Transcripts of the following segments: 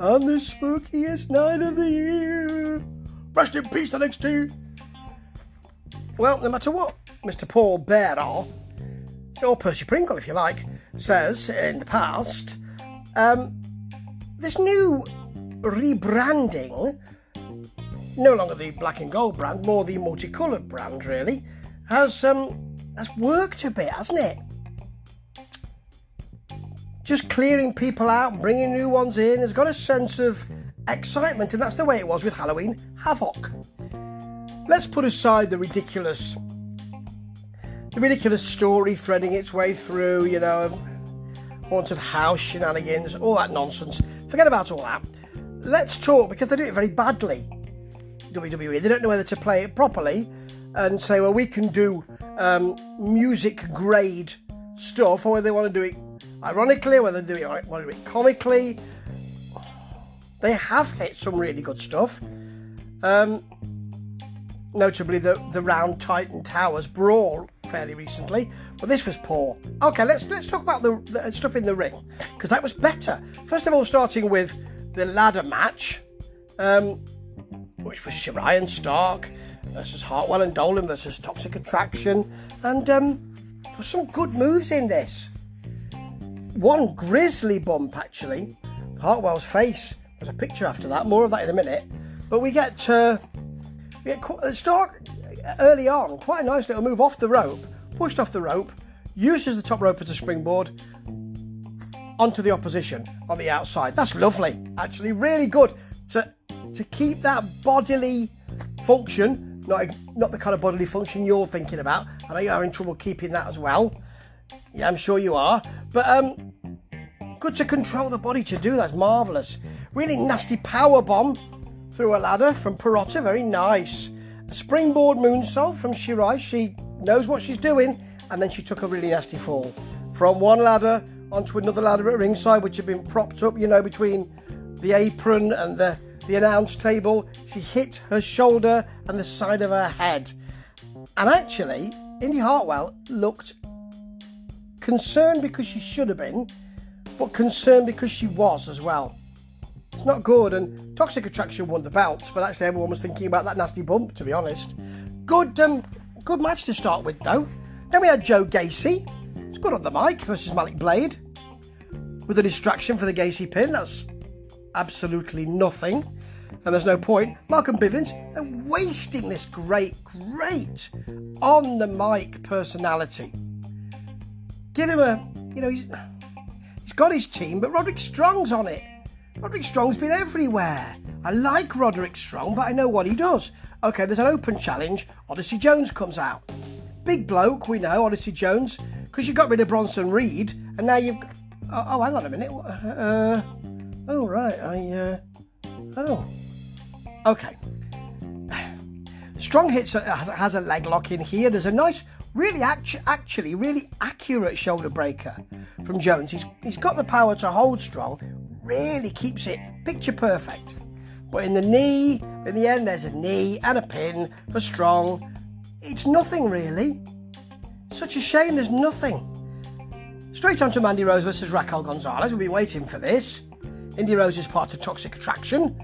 on the spookiest night of the year. Rest in peace, NXT. Well, no matter what Mr. Paul Bearer, or Percy Pringle, if you like, says in the past, um, this new rebranding, no longer the black and gold brand, more the multicoloured brand, really, has um, has worked a bit, hasn't it? Just clearing people out and bringing new ones in has got a sense of excitement, and that's the way it was with Halloween Havoc. Let's put aside the ridiculous, the ridiculous story threading its way through, you know, haunted house shenanigans, all that nonsense. Forget about all that. Let's talk because they do it very badly. WWE, they don't know whether to play it properly and say, well, we can do um, music grade stuff, or they want to do it ironically, whether they do it, do it comically. They have hit some really good stuff. Um, notably, the, the Round Titan Towers brawl fairly recently, but this was poor. Okay, let's let's talk about the, the stuff in the ring because that was better. First of all, starting with the ladder match, um, which was and Stark versus Hartwell and Dolan versus Toxic Attraction, and um, there were some good moves in this. One grisly bump actually, Hartwell's face. There's a picture after that. More of that in a minute. But we get uh, we get uh, Stark early on, quite a nice little move off the rope, pushed off the rope, uses the top rope as a springboard onto the opposition on the outside. That's lovely, actually, really good to to keep that bodily function, not not the kind of bodily function you're thinking about. I know you're having trouble keeping that as well. Yeah, I'm sure you are. But um, good to control the body to do. That's marvelous. Really nasty power bomb through a ladder from Pirotta. Very nice. A springboard moonsault from Shirai. She knows what she's doing, and then she took a really nasty fall from one ladder onto another ladder at ringside, which had been propped up, you know, between the apron and the the announce table. She hit her shoulder and the side of her head. And actually, Indi Hartwell looked concerned because she should have been, but concerned because she was as well. It's not good, and Toxic Attraction won the belt, but actually everyone was thinking about that nasty bump, to be honest. Good, um, good match to start with, though. Then we had Joe Gacy. It's good on the mic versus Malik Blade. With a distraction for the Gacy pin, that's absolutely nothing. And there's no point. Malcolm Bivens wasting this great, great on the mic personality. Give him a, you know, he's, he's got his team, but Roderick Strong's on it. Roderick Strong's been everywhere. I like Roderick Strong, but I know what he does. Okay, there's an open challenge. Odyssey Jones comes out. Big bloke, we know, Odyssey Jones, because you got rid of Bronson Reed, and now you've. Oh, oh hang on a minute. Uh, oh, right. I. Uh, oh. Okay. Strong hits a, has a leg lock in here. There's a nice, really actu- actually really accurate shoulder breaker from Jones. He's he's got the power to hold Strong. Really keeps it picture perfect. But in the knee, in the end, there's a knee and a pin for Strong. It's nothing really. Such a shame. There's nothing. Straight on to Mandy Rose versus Raquel Gonzalez. We've been waiting for this. Indi Rose is part of Toxic Attraction.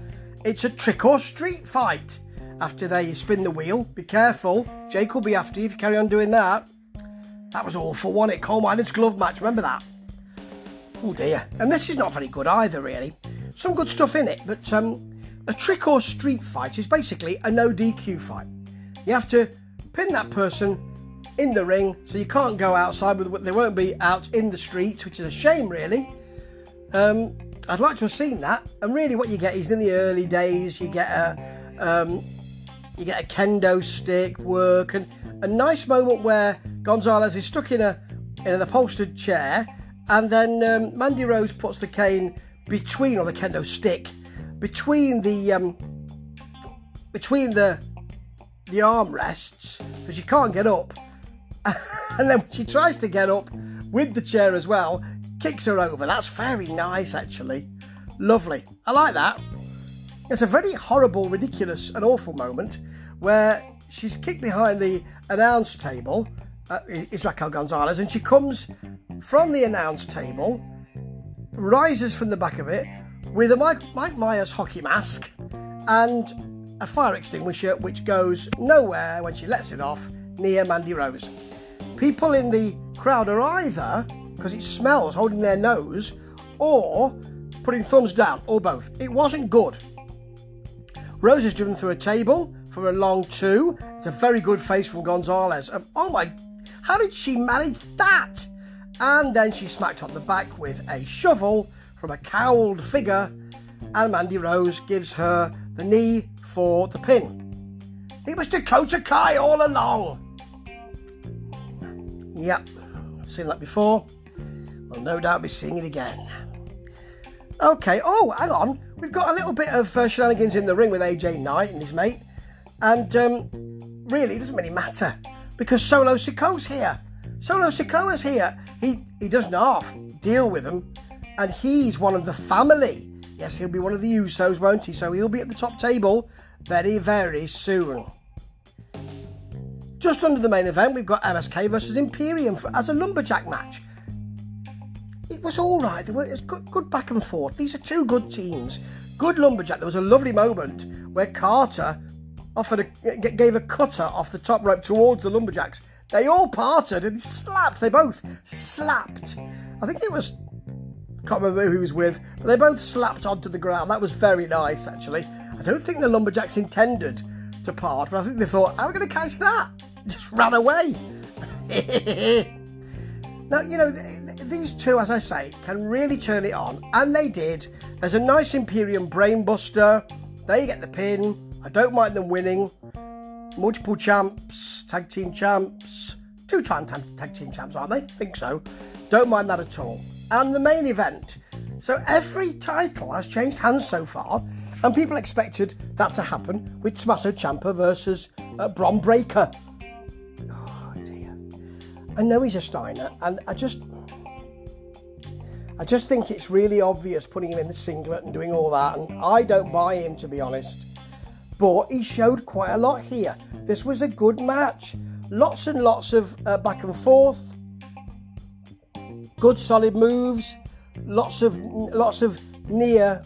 It's a trick or street fight. After they you spin the wheel, be careful. Jake will be after you if you carry on doing that. That was awful, wasn't it? Coal Miners glove match, remember that? Oh dear. And this is not very good either, really. Some good stuff in it, but um, a trick or street fight is basically a no DQ fight. You have to pin that person in the ring, so you can't go outside. With they won't be out in the streets, which is a shame, really. Um, I'd like to have seen that. And really, what you get is in the early days, you get a um, you get a kendo stick work and a nice moment where Gonzalez is stuck in a in an upholstered chair, and then um, Mandy Rose puts the cane between or the kendo stick between the um, between the the armrests because she can't get up, and then she tries to get up with the chair as well, kicks her over. That's very nice, actually. Lovely. I like that. It's a very horrible, ridiculous, and awful moment where she's kicked behind the announce table. Uh, it's Raquel Gonzalez, and she comes from the announce table, rises from the back of it, with a Mike, Mike Myers hockey mask and a fire extinguisher which goes nowhere when she lets it off near Mandy Rose. People in the crowd are either, because it smells, holding their nose, or putting thumbs down, or both. It wasn't good. Rose is driven through a table for a long two. It's a very good face from Gonzalez. Um, oh my, how did she manage that? And then she smacked on the back with a shovel from a cowled figure, and Mandy Rose gives her the knee for the pin. It was Dakota Kai all along. Yep, I've seen that before. I'll no doubt be seeing it again. Okay, oh, hang on. We've got a little bit of uh, shenanigans in the ring with AJ Knight and his mate. And um, really, it doesn't really matter because Solo Sikoa's here. Solo Sikoa's here. He, he doesn't half deal with them, and he's one of the family. Yes, he'll be one of the Usos, won't he? So he'll be at the top table very, very soon. Just under the main event, we've got MSK versus Imperium for, as a lumberjack match. It was all right. There was good, good back and forth. These are two good teams. Good lumberjack. There was a lovely moment where Carter offered a, gave a cutter off the top rope towards the lumberjacks. They all parted and slapped. They both slapped. I think it was can't remember who he was with, but they both slapped onto the ground. That was very nice, actually. I don't think the lumberjacks intended to part, but I think they thought, how are we going to catch that? Just ran away. now, you know, these two, as I say, can really turn it on, and they did. There's a nice Imperium brainbuster. They get the pin. I don't mind them winning. Multiple champs, tag team champs, two time tag team champs, aren't they? Think so. Don't mind that at all. And the main event. So every title has changed hands so far, and people expected that to happen with Tommaso Ciampa versus uh, Bron Breakker. I know he's a Steiner, and I just. I just think it's really obvious putting him in the singlet and doing all that, and I don't buy him to be honest. But he showed quite a lot here. This was a good match. Lots and lots of uh, back and forth. Good solid moves. Lots of lots of near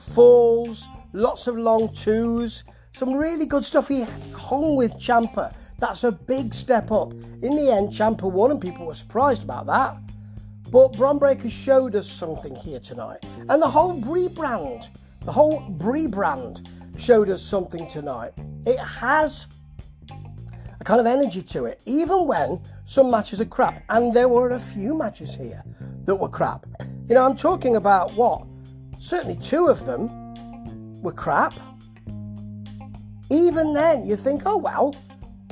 falls. Lots of long twos. Some really good stuff. He hung with Ciampa. That's a big step up. In the end, Ciampa won, and people were surprised about that. But Bron Breakker showed us something here tonight. And the whole Brie brand, the whole Brie brand showed us something tonight. It has a kind of energy to it, even when some matches are crap. And there were a few matches here that were crap. You know, I'm talking about what? Certainly two of them were crap. Even then, you think, oh well,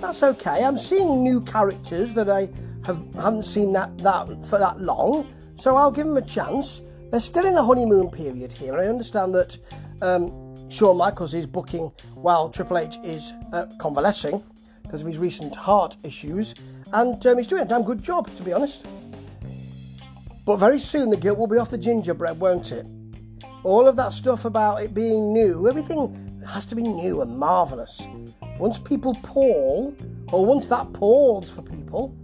that's okay. I'm seeing new characters that I have haven't seen that that for that long, so I'll give them a chance. They're still in the honeymoon period here, I understand that um, Shawn Michaels is booking while Triple H is uh, convalescing because of his recent heart issues, and um, he's doing a damn good job, to be honest. But very soon the gilt will be off the gingerbread, won't it? All of that stuff about it being new, everything has to be new and marvellous. Once people pall, or once that palls for people,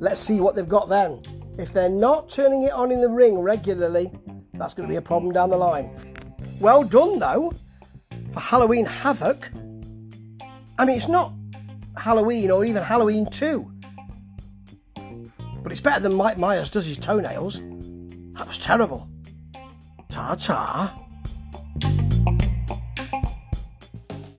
Let's see what they've got then. If they're not turning it on in the ring regularly, that's going to be a problem down the line. Well done though for Halloween Havoc. I mean, it's not Halloween or even Halloween 2, but it's better than Mike Myers does his toenails. That was terrible. Ta ta.